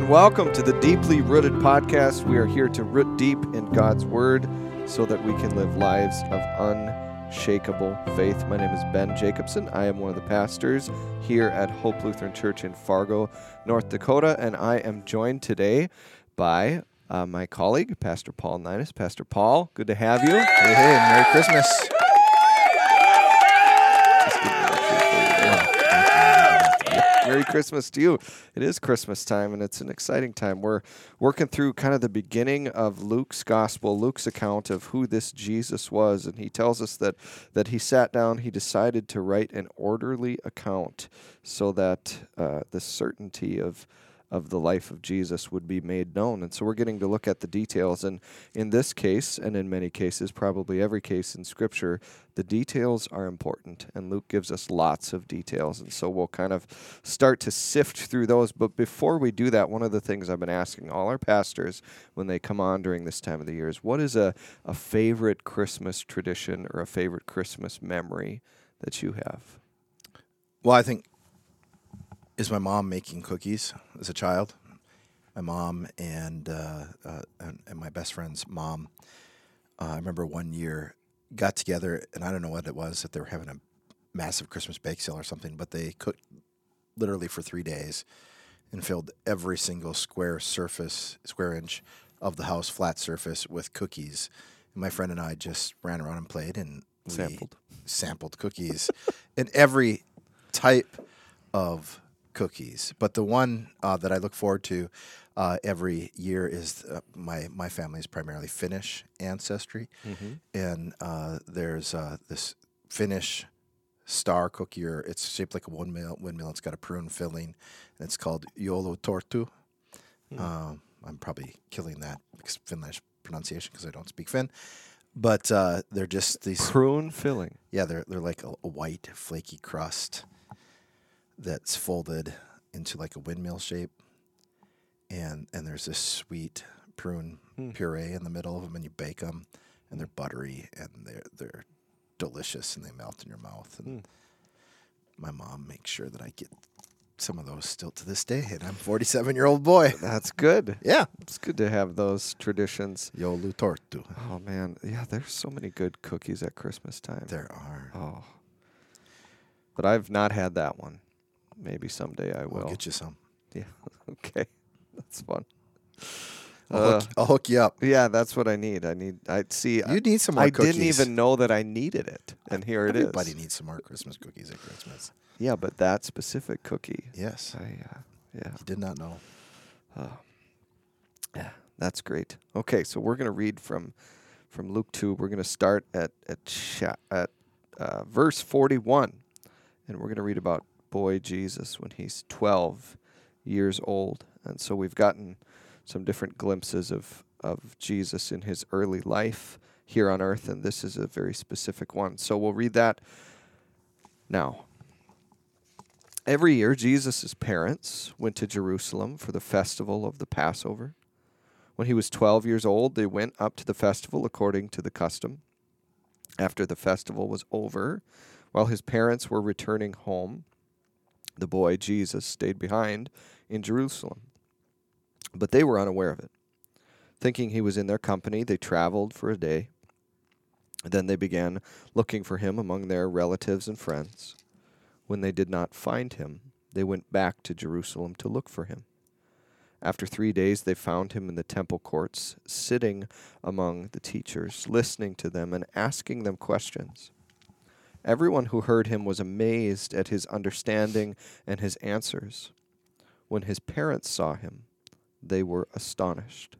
and welcome to the Deeply Rooted Podcast. We are here to root deep in God's Word so that we can live lives of unshakable faith. My name is Ben Jacobson. I am one of the pastors here at Hope Lutheran Church in Fargo, North Dakota, and I am joined today by uh, my colleague, Pastor Paul Nynas. Pastor Paul, good to have you. Hey, hey, Merry Christmas. Merry Christmas to you. It is Christmas time, and it's an exciting time. We're working through kind of the beginning of Luke's gospel, Luke's account of who this Jesus was, and he tells us that that he sat down, he decided to write an orderly account so that uh, the certainty of of the life of Jesus would be made known. And so we're getting to look at the details. And in this case, and in many cases, probably every case in Scripture, the details are important. And Luke gives us lots of details. And so we'll kind of start to sift through those. But before we do that, one of the things I've been asking all our pastors when they come on during this time of the year is what is a, a favorite Christmas tradition or a favorite Christmas memory that you have? Well, I think is my mom making cookies as a child. My mom and uh, uh, and, and, my best friend's mom. Uh, I remember one year got together, and I don't know what it was that they were having a massive Christmas bake sale or something, but they cooked literally for three days and filled every single square surface, square inch of the house, flat surface, with cookies. And my friend and I just ran around and played and sampled sampled cookies and every type of cookies. But the one uh, that I look forward to uh, every year is uh, my my family is primarily Finnish ancestry, mm-hmm. and uh, there's uh, this Finnish star cookie. Or it's shaped like a windmill. Windmill. It's got a prune filling, and it's called joulutorttu. Mm. Um, I'm probably killing that Finnish pronunciation because I don't speak Finn. But uh, they're just these prune filling. Yeah, they're they're like a, a white flaky crust that's folded into like a windmill shape, and and there's this sweet prune hmm. puree in the middle of them, and you bake them, and they're buttery and they're they're delicious, and they melt in your mouth. And hmm. my mom makes sure that I get some of those still to this day, and I'm 47 year old boy. That's good. Yeah, it's good to have those traditions. Joulutorttu. Oh man, yeah. There's so many good cookies at Christmas time. There are. Oh, but I've not had that one. Maybe someday I will. I'll get you some. Yeah. okay. That's fun. I'll, uh, hook, I'll, hook, you up. Yeah, that's what I need. I need. I see. You need some more. I cookies. didn't even know that I needed it, and here Everybody it is. Everybody needs some more Christmas cookies at Christmas. Yeah, but that specific cookie. Yes. I, uh, yeah. You did not know. Uh, yeah, that's great. Okay, so we're gonna read from from Luke two. We're gonna start at at at uh, verse forty one, and we're gonna read about boy Jesus when he's 12 years old. And so we've gotten some different glimpses of, of Jesus in his early life here on earth, and this is a very specific one. So we'll read that now. Every year, Jesus' parents went to Jerusalem for the festival of the Passover. When he was 12 years old, they went up to the festival according to the custom. After the festival was over, while his parents were returning home, the boy, Jesus, stayed behind in Jerusalem. But they were unaware of it. Thinking he was in their company, they traveled for a day. Then they began looking for him among their relatives and friends. When they did not find him, they went back to Jerusalem to look for him. After three days, they found him in the temple courts, sitting among the teachers, listening to them and asking them questions. Everyone who heard him was amazed at his understanding and his answers. When his parents saw him, they were astonished.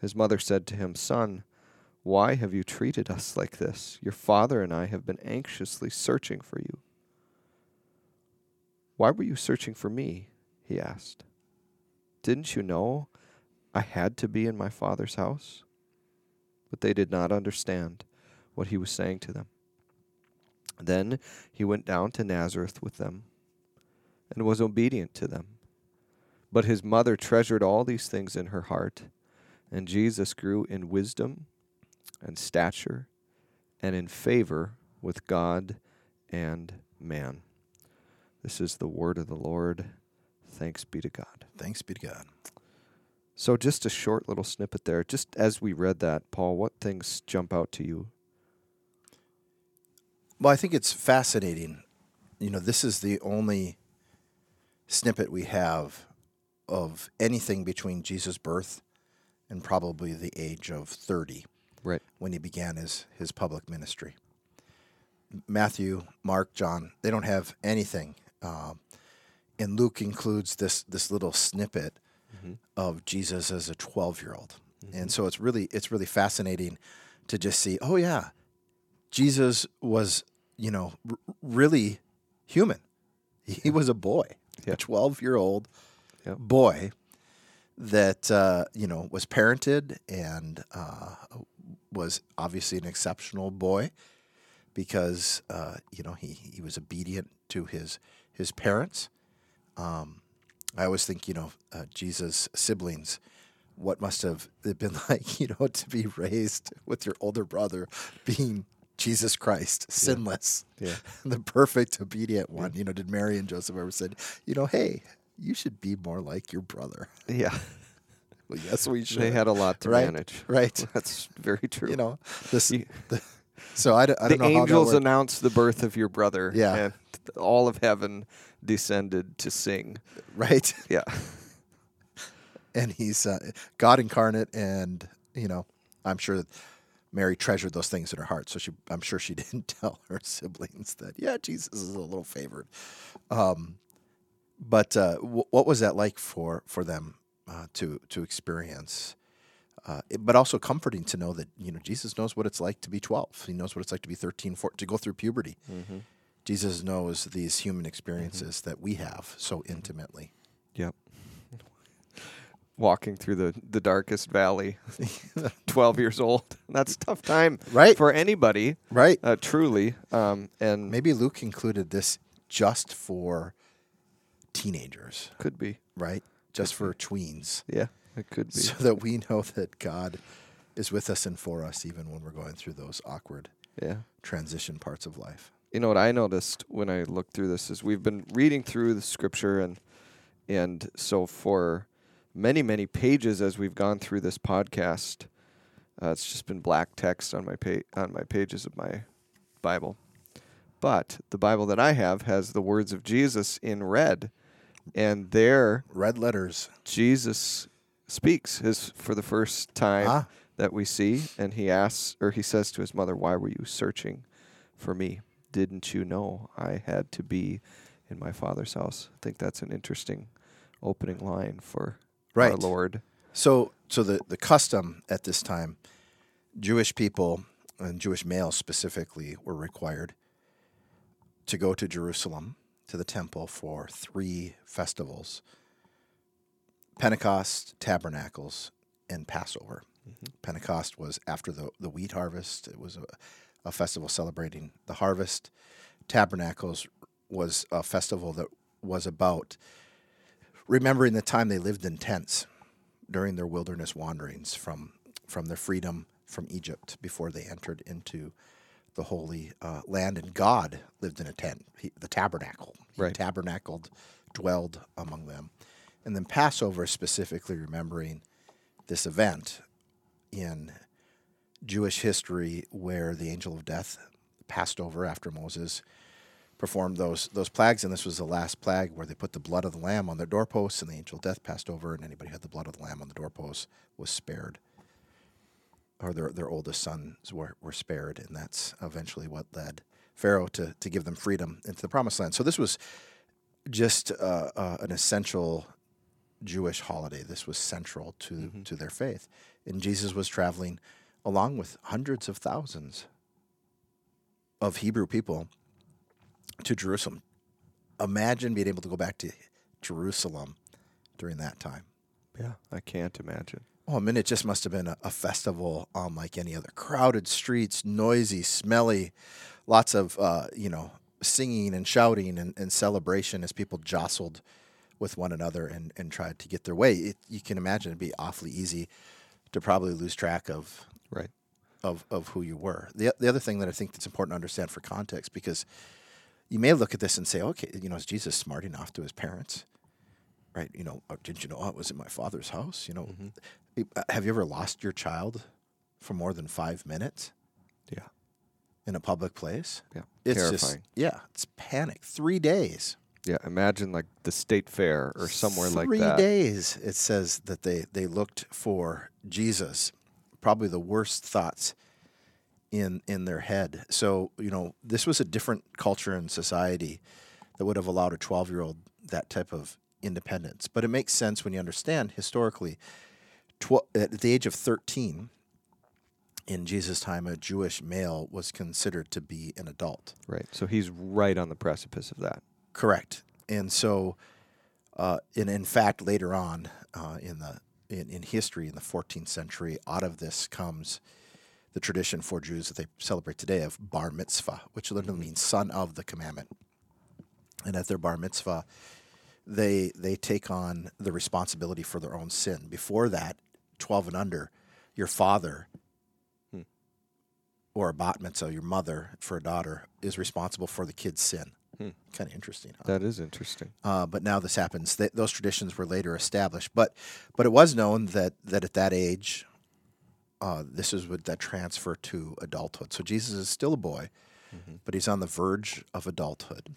His mother said to him, Son, why have you treated us like this? Your father and I have been anxiously searching for you. Why were you searching for me? he asked. Didn't you know I had to be in my father's house? But they did not understand what he was saying to them. Then he went down to Nazareth with them and was obedient to them. But his mother treasured all these things in her heart, and Jesus grew in wisdom and stature and in favor with God and man. This is the word of the Lord. Thanks be to God. Thanks be to God. So, just a short little snippet there. Just as we read that, Paul, what things jump out to you? Well, I think it's fascinating. You know, this is the only snippet we have of anything between Jesus' birth and probably the age of 30 Right. when he began his, his public ministry. Matthew, Mark, John, they don't have anything. Um, and Luke includes this, this little snippet of Jesus as a 12 year old. And so it's really, it's really fascinating to just see, oh, yeah, Jesus was, you know, r- really human. He was a boy, Yeah. a 12 year old Yep. boy that, uh, you know, was parented and uh, was obviously an exceptional boy because, uh, you know, he, he was obedient to his, his parents. Um, I always think, you know, uh, Jesus' siblings, what must have it been like, you know, to be raised with your older brother being Jesus Christ, sinless, Yeah. the perfect obedient one. You know, did Mary and Joseph ever said, you know, hey, you should be more like your brother? Yeah. Well, yes, we should. They had a lot to Right, manage. right. That's very true. you know, this. You- the, so I, don't- I the don't know angels how that worked. announced the birth of your brother. Yeah. And all of heaven descended to sing. right? Yeah. and he's uh, God incarnate, and you know, I'm sure that Mary treasured those things in her heart. So she, I'm sure she didn't tell her siblings that, yeah, Jesus is a little favored. Um, but uh, w- what was that like for for them uh, to to experience? Uh, it- but also comforting to know that you know Jesus knows what it's like to be 12. He knows what it's like to be 13, 14, to go through puberty. Jesus knows these human experiences that we have so intimately. Yep. Walking through the, the darkest valley, 12 years old. That's a tough time Right. for anybody, Right. uh, truly. Um, and Maybe Luke included this just for teenagers, could be. right? Just for tweens, Yeah, it could be. so that we know that God is with us and for us, even when we're going through those awkward yeah. transition parts of life. you know what I noticed when I looked through this is we've been reading through the scripture and and so for many many pages as we've gone through this podcast, uh, it's just been black text on my pa- on my pages of my Bible. But the Bible that I have has the words of Jesus in red, and there Red letters. Jesus speaks his for the first time Ah. that we see, and he asks or he says to his mother, "Why were you searching for me? Didn't you know I had to be in my father's house?" I think that's an interesting opening line for our Right. Lord. So, so the, the custom at this time, Jewish people and Jewish males specifically were required to go to Jerusalem to the temple for three festivals Pentecost, Tabernacles, and Passover. Mm-hmm. Pentecost was after the, the wheat harvest, it was a, a festival celebrating the harvest. Tabernacles was a festival that was about remembering the time they lived in tents during their wilderness wanderings from from their freedom from Egypt before they entered into the holy uh, land. And God lived in a tent, he, the tabernacle. He Right. tabernacled, dwelled among them. And then Passover, specifically remembering this event in Jewish history where the angel of death passed over after Moses performed those those plagues, and this was the last plague where they put the blood of the lamb on their doorposts, and the angel of death passed over, and anybody who had the blood of the lamb on the doorposts was spared, or their their oldest sons were, were spared, and that's eventually what led Pharaoh to to give them freedom into the promised land. So this was just uh, uh, an essential Jewish holiday. This was central to to their faith, and Jesus was traveling along with hundreds of thousands of Hebrew people to Jerusalem. Imagine being able to go back to Jerusalem during that time. Yeah, I can't imagine. Oh, I mean, it just must have been a, a festival unlike any other. Crowded streets, noisy, smelly, lots of, uh, you know, singing and shouting and, and celebration as people jostled with one another and, and tried to get their way. It, you can imagine it'd be awfully easy to probably lose track of Right. of, of who you were. The, the other thing that I think that's important to understand for context, because you may look at this and say, okay, you know, is Jesus smart enough to his parents? right? You know, "Oh, didn't you know oh, it was in my father's house? You know, Mm-hmm. Uh, have you ever lost your child for more than five minutes Yeah. in a public place? Yeah. It's Terrifying. just yeah, it's panic. Three days. Yeah. Imagine like the state fair or somewhere like that. Three days. It says that they they looked for Jesus. Probably the worst thoughts in in their head. So you know, this was a different culture and society that would have allowed a twelve year old that type of independence. But it makes sense when you understand historically. Tw- at the age of thirteen, in Jesus' time, a Jewish male was considered to be an adult. Right. So he's right on the precipice of that. Correct. And so, uh, and in fact, later on uh, in the in, in history, in the 14th century, out of this comes the tradition for Jews that they celebrate today of bar mitzvah, which literally means son of the commandment. And at their bar mitzvah, they they take on the responsibility for their own sin. Before that, 12 and under, your father or a bat mitzvah, your mother for a daughter, is responsible for the kid's sin. Kind of interesting. Huh? That is interesting. uh, but now this happens. Th- those traditions were later established, but but it was known that that at that age, uh, this is what that transfer to adulthood. So Jesus is still a boy, but he's on the verge of adulthood,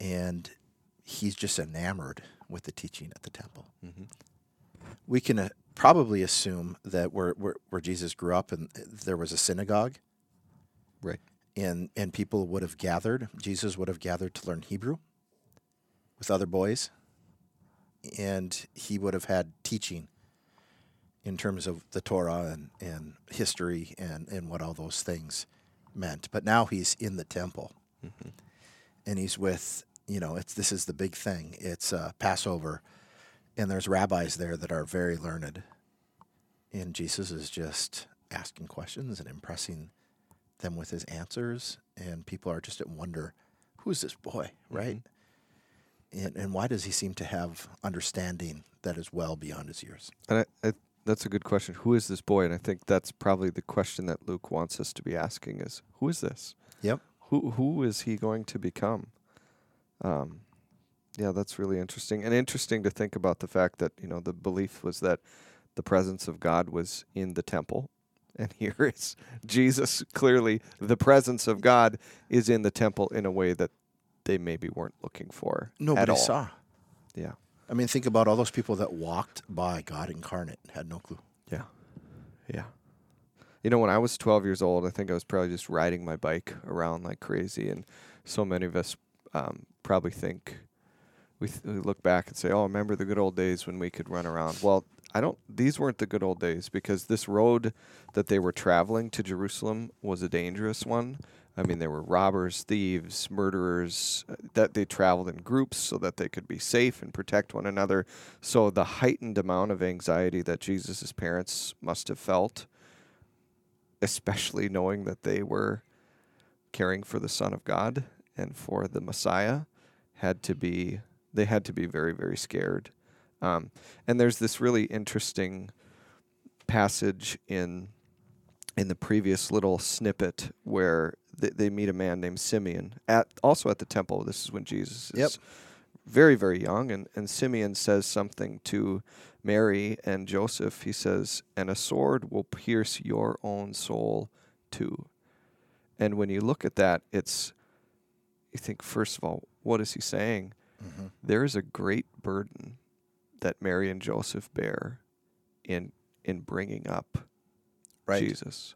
and he's just enamored with the teaching at the temple. We can uh, probably assume that where, where where Jesus grew up, and there was a synagogue Right. and and people would have gathered. Jesus would have gathered to learn Hebrew with other boys, and he would have had teaching in terms of the Torah and, and history and, and what all those things meant. But now he's in the temple, and he's with you know it's this is the big thing. It's uh, Passover, and there's rabbis there that are very learned, and Jesus is just asking questions and impressing them with his answers, and people are just at wonder, who's this boy, right? And, and why does he seem to have understanding that is well beyond his years? And I, I, that's a good question. Who is this boy? And I think that's probably the question that Luke wants us to be asking: is Who is this? Yep. Who who is he going to become? Um, yeah, that's really interesting, and interesting to think about the fact that you know the belief was that the presence of God was in the temple, and here is Jesus. Clearly, the presence of God is in the temple in a way that they maybe weren't looking for at Nobody all. saw. Yeah, I mean, think about all those people that walked by God incarnate and had no clue. Yeah. Yeah. You know, when I was 12 years old, I think I was probably just riding my bike around like crazy. And so many of us um, probably think, we, th- we look back and say, oh, remember the good old days when we could run around. Well, I don't, these weren't the good old days because this road that they were traveling to Jerusalem was a dangerous one. I mean, there were robbers, thieves, murderers uh, that they traveled in groups so that they could be safe and protect one another. So the heightened amount of anxiety that Jesus' parents must have felt, especially knowing that they were caring for the Son of God and for the Messiah, had to be they had to be very very scared. Um, and there's this really interesting passage in in the previous little snippet where they, they meet a man named Simeon at also at the temple. This is when Jesus is Yep. very very young, and and Simeon says something to Mary and Joseph. He says, "And a sword will pierce your own soul too." And when you look at that, it's you think first of all, what is he saying? Mm-hmm. There is a great burden that Mary and Joseph bear in in bringing up Right. Jesus.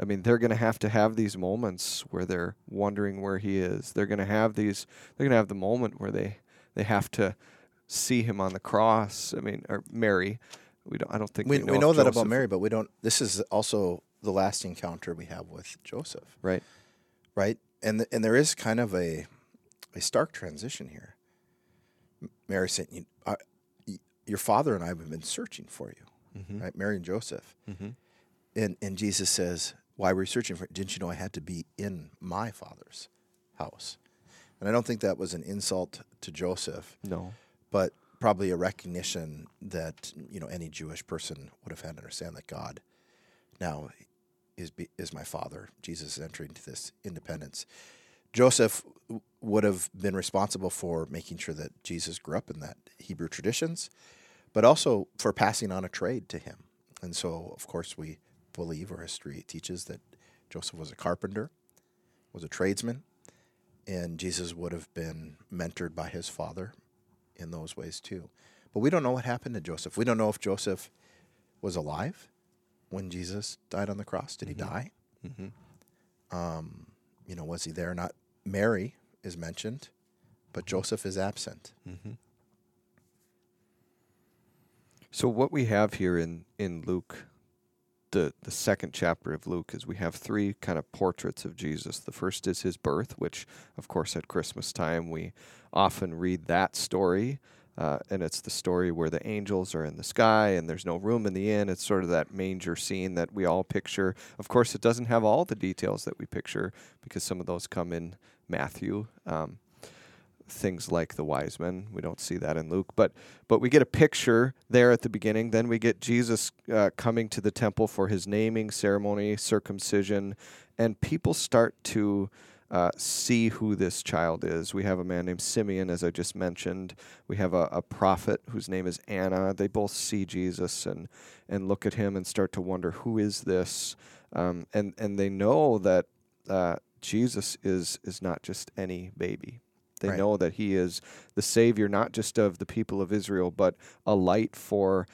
I mean, they're going to have to have these moments where they're wondering where he is. They're going to have these. They're going to have the moment where they they have to see him on the cross. I mean, or Mary. We don't. I don't think We, we know, we know that about Mary, but we don't. This is also the last encounter we have with Joseph, right? right? And th- and there is kind of a a stark transition here. Mary said, you, y- "Your father and I have been searching for you," Mm-hmm. right? Mary and Joseph, Mhm. and and Jesus says, "Why were you searching for? it? Didn't you know I had to be in my father's house?" And I don't think that was an insult to Joseph, No. but probably a recognition that you know any Jewish person would have had to understand that God now is is my father. Jesus is entering into this independence. Joseph would have been responsible for making sure that Jesus grew up in that Hebrew traditions, but also for passing on a trade to him. And so, of course, we believe, or history teaches, that Joseph was a carpenter, was a tradesman, and Jesus would have been mentored by his father in those ways too. But we don't know what happened to Joseph. We don't know if Joseph was alive when Jesus died on the cross. Did he mm-hmm. die? Mm-hmm. Um, you know, was he there? or Not Mary is mentioned, but Joseph is absent. Mm-hmm. So what we have here in in Luke, the the second chapter of Luke, is we have three kind of portraits of Jesus. The first is his birth, which of course at Christmas time we often read that story. Uh, and it's the story where the angels are in the sky and there's no room in the inn. It's sort of that manger scene that we all picture. Of course, it doesn't have all the details that we picture because some of those come in Matthew. Um, things like the wise men. We don't see that in Luke, but but we get a picture there at the beginning. Then we get Jesus uh, coming to the temple for his naming ceremony, circumcision, and people start to uh, see who this child is. We have a man named Simeon, as I just mentioned. We have a, a prophet whose name is Anna. They both see Jesus and and look at him and start to wonder who is this, um, and and they know that uh, Jesus is is not just any baby. They Right. know that he is the savior, not just of the people of Israel, but a light for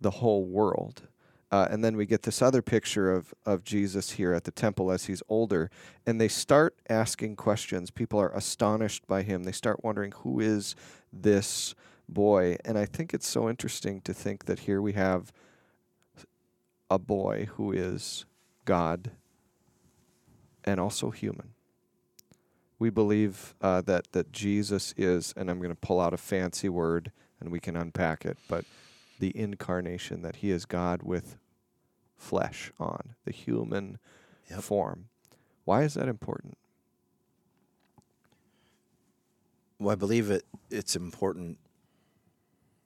the whole world. Uh, and then we get this other picture of, of Jesus here at the temple as he's older, and they start asking questions. People are astonished by him. They start wondering, who is this boy? And I think it's so interesting to think that here we have a boy who is God and also human we believe uh, that that Jesus is, and I'm going to pull out a fancy word, and we can unpack it, but the incarnation that He is God with flesh on, the human Yep. form. Why is that important? Well, I believe it. It's important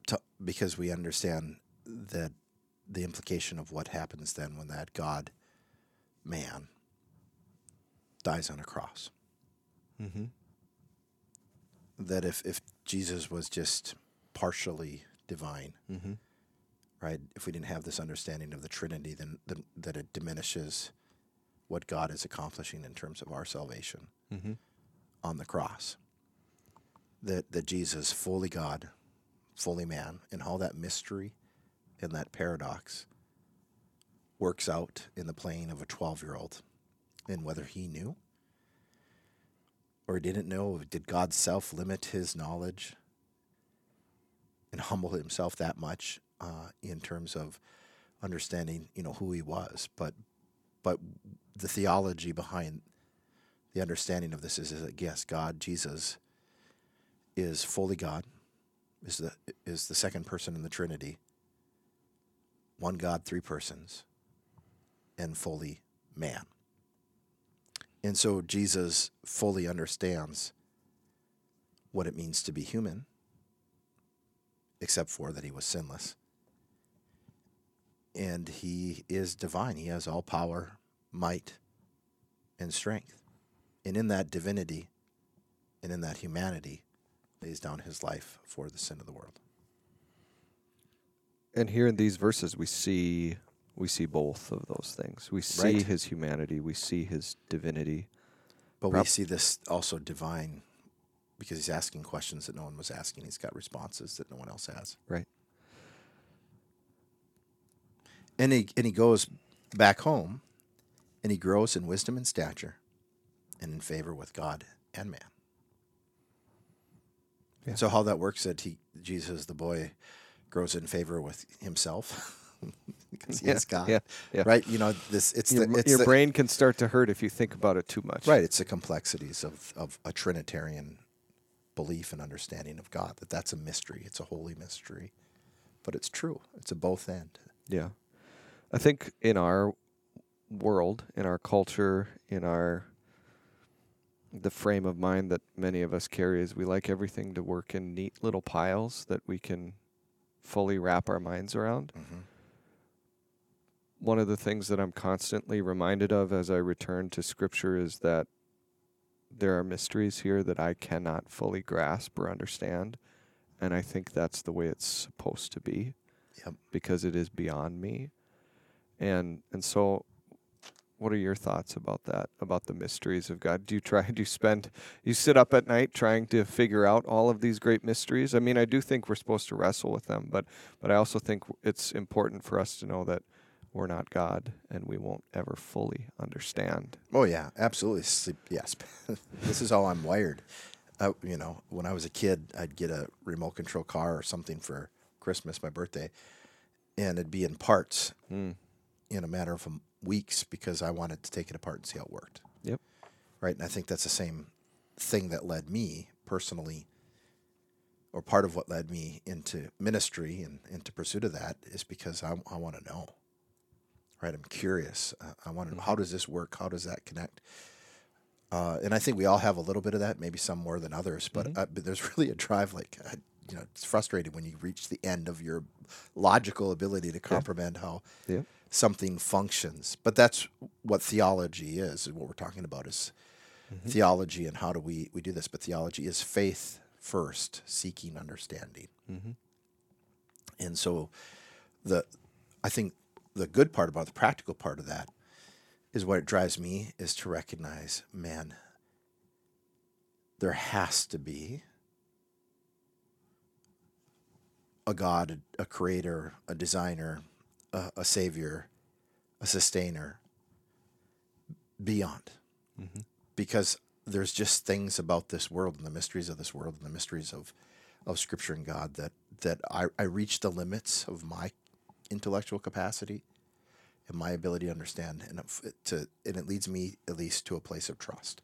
to, because we understand that the implication of what happens then when that God, man, dies on a cross. Mm-hmm. That if if Jesus was just partially divine, Mm-hmm. right? If we didn't have this understanding of the Trinity, then, then that it diminishes what God is accomplishing in terms of our salvation Mm-hmm. on the cross. That that Jesus, fully God, fully man, and all that mystery and that paradox works out in the plane of a twelve year old and whether he knew or didn't know, did God self limit his knowledge and humble himself that much uh, in terms of understanding, you know, who he was. But but the theology behind the understanding of this is, is that yes, God, Jesus, is fully God, is the is the second person in the Trinity, one God, three persons, and fully man. And so Jesus fully understands what it means to be human, except for that he was sinless. And he is divine. He has all power, might, and strength. And in that divinity and in that humanity, lays down his life for the sin of the world. And here in these verses, we see we see both of those things. We see Right. His humanity. We see His divinity. But we see this also divine because he's asking questions that no one was asking. He's got responses that no one else has. Right. And he and he goes back home and he grows in wisdom and stature and in favor with God and man. Yeah. So how that works that he Jesus the boy grows in favor with himself because he Yeah, is God. yeah, yeah. Right? You know, this it's Your, the it's your the, brain can start to hurt if you think about it too much. Right, it's the complexities of, of a Trinitarian belief and understanding of God. That that's a mystery. It's a holy mystery, but it's true. It's a both end. Yeah. I think in our world, in our culture, in our the frame of mind that many of us carry is we like everything to work in neat little piles that we can fully wrap our minds around. Mm-hmm. One of the things that I'm constantly reminded of as I return to scripture is that there are mysteries here that I cannot fully grasp or understand, and I think that's the way it's supposed to be Yep. because it is beyond me. And and so what are your thoughts about that? About the mysteries of God? Do you try do you spend you sit up at night trying to figure out all of these great mysteries? I mean, I do think we're supposed to wrestle with them, but but I also think it's important for us to know that we're not God and we won't ever fully understand. Oh yeah, absolutely. Sleep. Yes, this is how I'm wired. Uh, you know, when I was a kid, I'd get a remote control car or something for Christmas, my birthday, and it'd be in parts Mm. in a matter of weeks because I wanted to take it apart and see how it worked. Yep. Right, and I think that's the same thing that led me personally, or part of what led me into ministry and into pursuit of that is because I, I want to know. Right, I'm curious. Uh, I want to know how does this work? How does that connect? Uh, and I think we all have a little bit of that, maybe some more than others. But, uh, but there's really a drive. Like, uh, you know, it's frustrating when you reach the end of your logical ability to comprehend how Yep. something functions. But that's what theology is. What we're talking about is theology and how do we, we do this. But theology is faith first, seeking understanding. And so the I think the good part about the practical part of that is what it drives me is to recognize, man, there has to be a God, a creator, a designer, a, a savior, a sustainer beyond. Mm-hmm. Because there's just things about this world and the mysteries of this world and the mysteries of, of scripture and God that, that I, I reach the limits of my intellectual capacity and my ability to understand and to and it leads me at least to a place of trust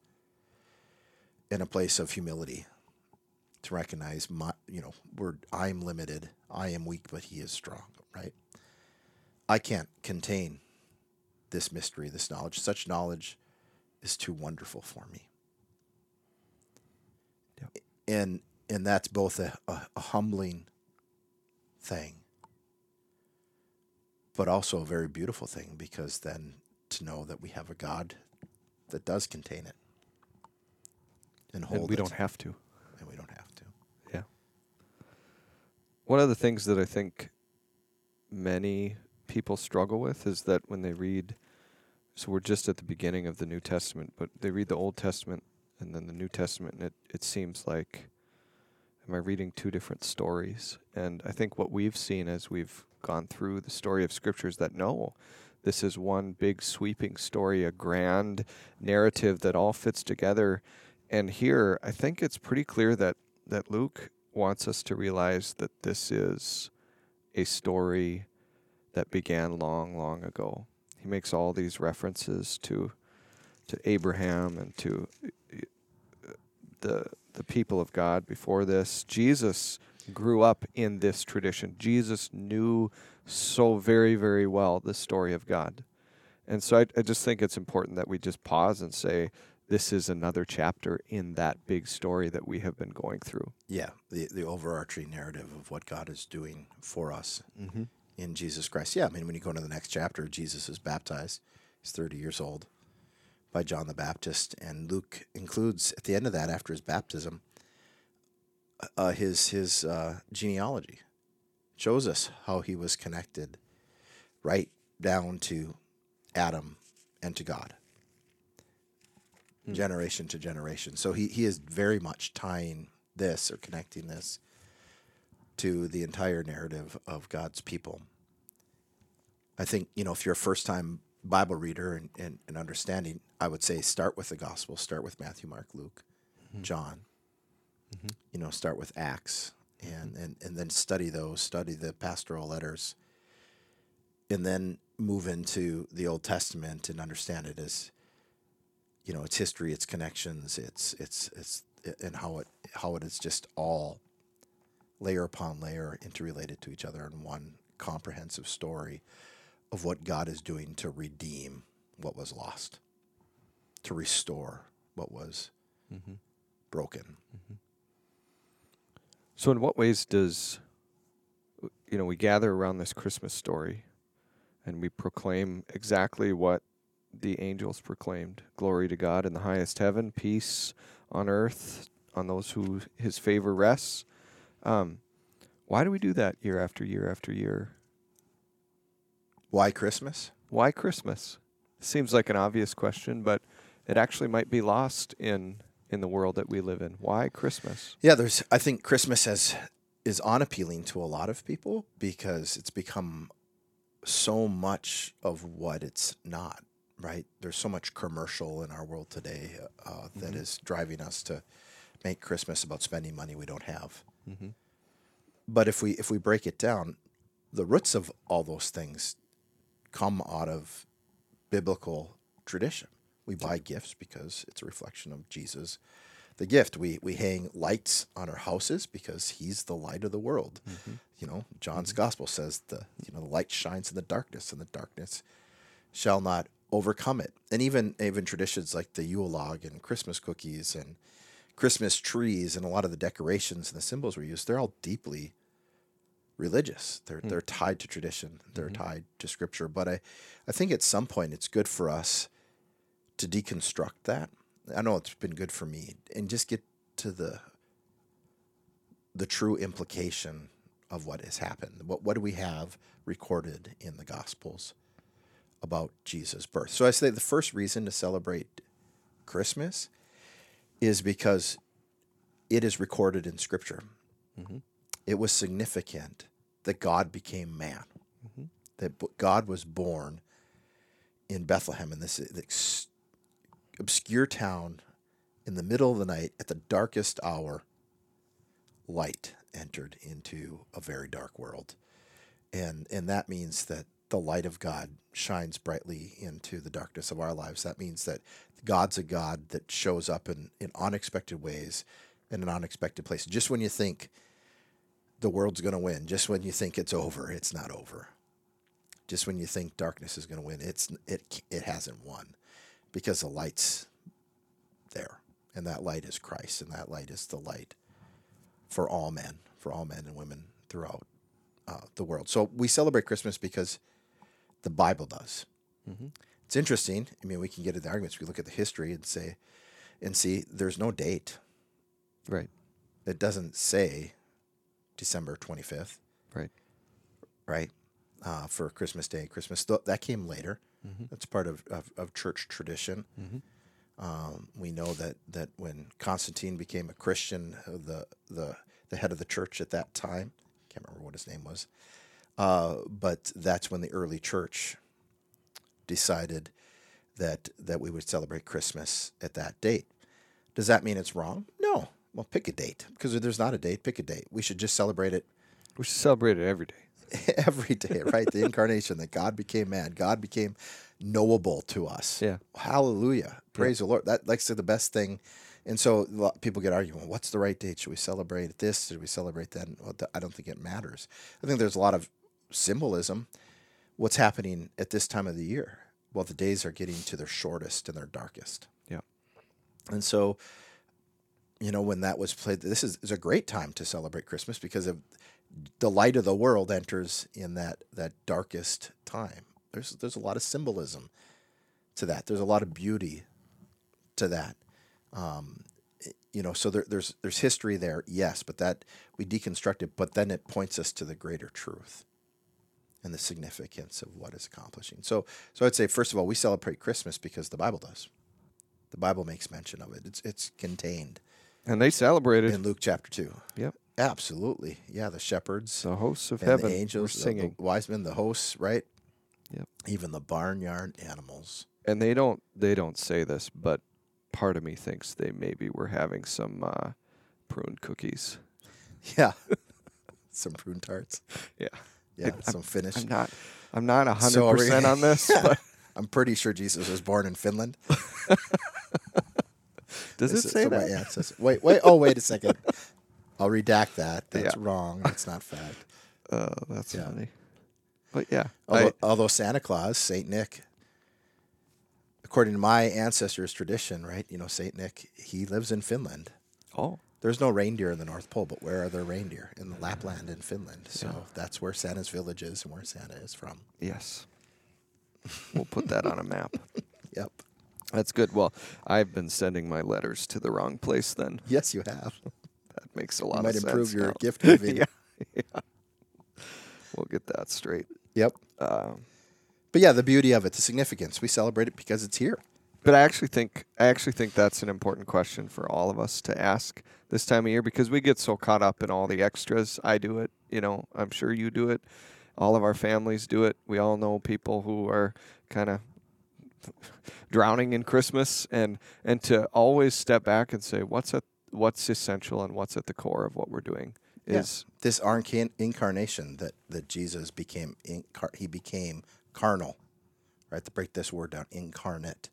and a place of humility to recognize my you know we're I'm limited I am weak but he is strong right? I can't contain this mystery this knowledge. Such knowledge is too wonderful for me. Yep. and and that's both a, a, a humbling thing but also a very beautiful thing because then to know that we have a God that does contain it and hold And we it, don't have to. and we don't have to. Yeah. One of the things that I think many people struggle with is that when they read, so we're just at the beginning of the New Testament, but they read the Old Testament and then the New Testament, and it, it seems like, am I reading two different stories? And I think what we've seen as we've gone through the story of scriptures that no, this is one big sweeping story, a grand narrative that all fits together. And here, I think it's pretty clear that that Luke wants us to realize that this is a story that began long, long ago. He makes all these references to to Abraham and to uh, the the people of God before this. Jesus grew up in this tradition. Jesus knew so very, very well the story of God. And so I, I just think it's important that we just pause and say, this is another chapter in that big story that we have been going through. Yeah, the the overarching narrative of what God is doing for us Mm-hmm. in Jesus Christ. Yeah, I mean, when you go into the next chapter, Jesus is baptized. He's 30 years old by John the Baptist, and Luke includes at the end of that, after his baptism, uh, his his uh, genealogy shows us how he was connected right down to Adam and to God, generation to generation. So he, he is very much tying this or connecting this to the entire narrative of God's people. I think, you know, if you're a first time Bible reader and, and, and understanding, I would say start with the gospel, start with Matthew, Mark, Luke, John. You know, start with Acts and, and, and then study those, study the pastoral letters, and then move into the Old Testament and understand it as, you know, its history, its connections, its its its and how it how it is just all layer upon layer interrelated to each other in one comprehensive story of what God is doing to redeem what was lost, to restore what was mm-hmm. broken. Mm-hmm. So, in what ways does, you know, we gather around this Christmas story and we proclaim exactly what the angels proclaimed, "Glory to God in the highest heaven, peace on earth on those who His favor rests." Um, why do we do that year after year after year? Why Christmas? Why Christmas? Seems like an obvious question, but it actually might be lost in in the world that we live in. Why Christmas? Yeah, there's. I think Christmas has is unappealing to a lot of people because it's become so much of what it's not. Right? There's so much commercial in our world today uh, that is driving us to make Christmas about spending money we don't have. Mm-hmm. But if we if we break it down, the roots of all those things come out of biblical tradition. We buy gifts because it's a reflection of Jesus, the gift. We we hang lights on our houses because He's the light of the world. Mm-hmm. You know, John's mm-hmm. Gospel says the you know the light shines in the darkness, and the darkness shall not overcome it. And even even traditions like the Yule log and Christmas cookies and Christmas trees and a lot of the decorations and the symbols we use, they're all deeply religious. They're hmm. they're tied to tradition. They're mm-hmm. tied to scripture. But I, I think at some point it's good for us to deconstruct that. I know it's been good for me and just get to the the true implication of what has happened. What what do we have recorded in the gospels about Jesus' birth? So I say the first reason to celebrate Christmas is because it is recorded in scripture mm-hmm. it was significant that God became man, mm-hmm. that God was born in Bethlehem in this ex- obscure town in the middle of the night at the darkest hour. Light entered into a very dark world, and and that means that the light of God shines brightly into the darkness of our lives. That means that God's a God that shows up in, in unexpected ways in an unexpected place. Just when you think the world's going to win. Just when you think it's over, it's not over. Just when you think darkness is going to win, it's it it hasn't won, because the light's there, and that light is Christ, and that light is the light for all men, for all men and women throughout uh, the world. So we celebrate Christmas because the Bible does. It's interesting. I mean, we can get into arguments. We look at the history and say, and see, there's no date. Right. It doesn't say December 25th, Right. right? Uh, for Christmas Day, Christmas. Th- that came later. That's part of, of, of church tradition. Um, we know that, that when Constantine became a Christian, uh, the, the, the head of the church at that time, I can't remember what his name was, uh, but that's when the early church decided that, that we would celebrate Christmas at that date. Does that mean it's wrong? No. Well, pick a date because if there's not a date, pick a date. We should just celebrate it We should celebrate it every day. every day, right? The incarnation that God became man, God became knowable to us. Yeah. Hallelujah. Praise the Lord. That like I said, the best thing. And so a lot- people get arguing, well, what's the right date? Should we celebrate this? Should we celebrate that? Well, th- I don't think it matters. I think there's a lot of symbolism. What's happening at this time of the year? Well, the days are getting to their shortest and their darkest. Yeah. And so, you know, when that was played, this is, is a great time to celebrate Christmas because of the light of the world enters in that that darkest time. There's there's a lot of symbolism to that. There's a lot of beauty to that. Um, you know, so there, there's there's history there, yes, but that we deconstruct it, but then it points us to the greater truth and the significance of what is accomplishing. So so I'd say first of all, we celebrate Christmas because the Bible does. The Bible makes mention of it. It's it's contained And they celebrated. in Luke chapter two. Yep. Absolutely, yeah. The shepherds, The hosts of heaven the angels, singing. the wise men, the hosts, right? Yep. Even the barnyard animals. and they don't they don't say this, but part of me thinks they maybe were having some uh, prune cookies. Yeah. some prune tarts. Yeah. Yeah, I'm- some Finnish. I'm not I'm not a hundred are we- percent on this, but I'm pretty sure Jesus was born in Finland. does it This is- say so my that? aunt wait, wait. Oh, wait a second. I'll redact that. That's Yeah. wrong. That's not fact. Oh, that's Yeah. funny. But yeah, Although, I, although Santa Claus, Saint Nick, according to my ancestors' tradition, right? You know, Saint Nick, he lives in Finland. oh, There's no reindeer in the North Pole, but where are there reindeer? In the mm-hmm. Lapland in Finland. So that's where Santa's village is and where Santa is from. yes. We'll put that on a map. Yep. That's good. Well, I've been sending my letters to the wrong place. Then Yes, you have. That makes a lot You of might sense. improve your now. gift giving. yeah, yeah. We'll get that straight. Yep. Um, But yeah, the beauty of it, the significance, we celebrate it because it's here. But I actually think I actually think that's an important question for all of us to ask this time of year because we get so caught up in all the extras. I do it, you know, I'm sure you do it. All of our families do it. We all know people who are kind of drowning in Christmas and and to always step back and say what's at what's essential and what's at the core of what we're doing Yeah. is This arcan- incarnation that, that Jesus became, incar- he became carnal, right? To break this word down, incarnate,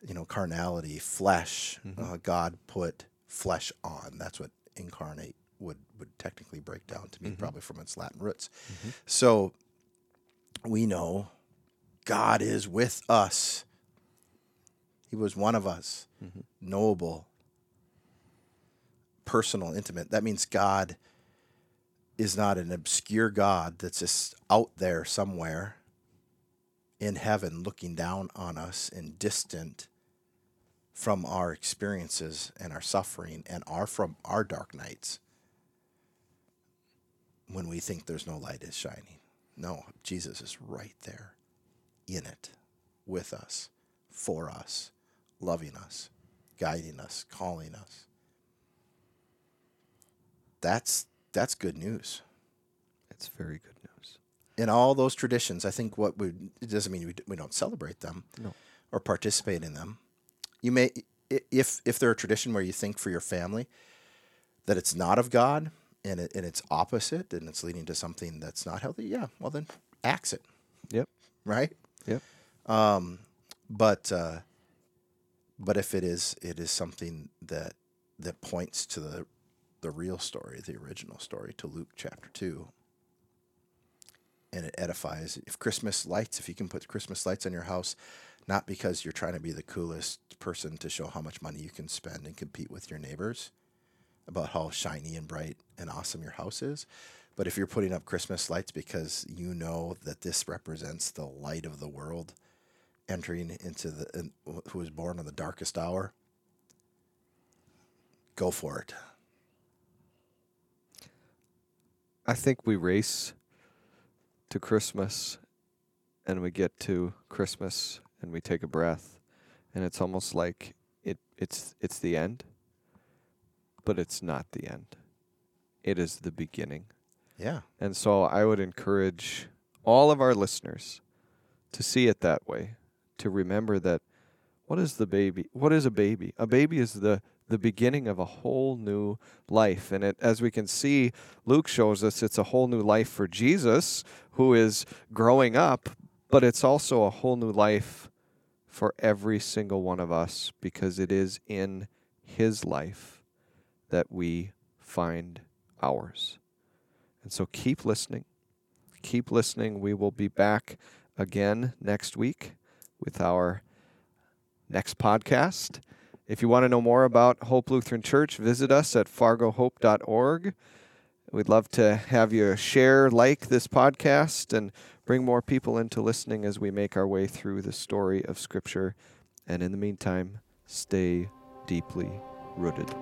you know, carnality, flesh. Mm-hmm. Uh, God put flesh on. That's what incarnate would, would technically break down to me, mm-hmm. probably from its Latin roots. Mm-hmm. So we know God is with us. He was one of us, knowable, personal, intimate. That means God is not an obscure God that's just out there somewhere in heaven looking down on us and distant from our experiences and our suffering and our from our dark nights when we think there's no light is shining. No, Jesus is right there in it with us, for us, loving us, guiding us, calling us. That's that's good news. it's very good news. In all those traditions, I think what we it doesn't mean we, we don't celebrate them No. or participate in them. You may if if they're a tradition where you think for your family that it's not of God and it, and it's opposite and it's leading to something that's not healthy, yeah, well then axe it, Yep. right? Yep. but uh, but if it is it is something that that points to the the real story, the original story, to Luke chapter two, and it edifies. If Christmas lights, if you can put Christmas lights on your house, not because you're trying to be the coolest person to show how much money you can spend and compete with your neighbors about how shiny and bright and awesome your house is. But if you're putting up Christmas lights because you know that this represents the light of the world entering into the in, who was born on the darkest hour, go for it. I think we race to Christmas and we get to Christmas and we take a breath and it's almost like it it's it's the end but it's not the end. It is the beginning. Yeah. And so I would encourage all of our listeners to see it that way, to remember that what is the baby? What is a baby? A baby is the the beginning of a whole new life. And it, as we can see, Luke shows us it's a whole new life for Jesus, who is growing up, but it's also a whole new life for every single one of us because it is in his life that we find ours. And so keep listening. Keep listening. We will be back again next week with our next podcast. If you want to know more about Hope Lutheran Church, visit us at fargohope.org. We'd love to have you share, like this podcast, and bring more people into listening as we make our way through the story of Scripture. And in the meantime, stay deeply rooted.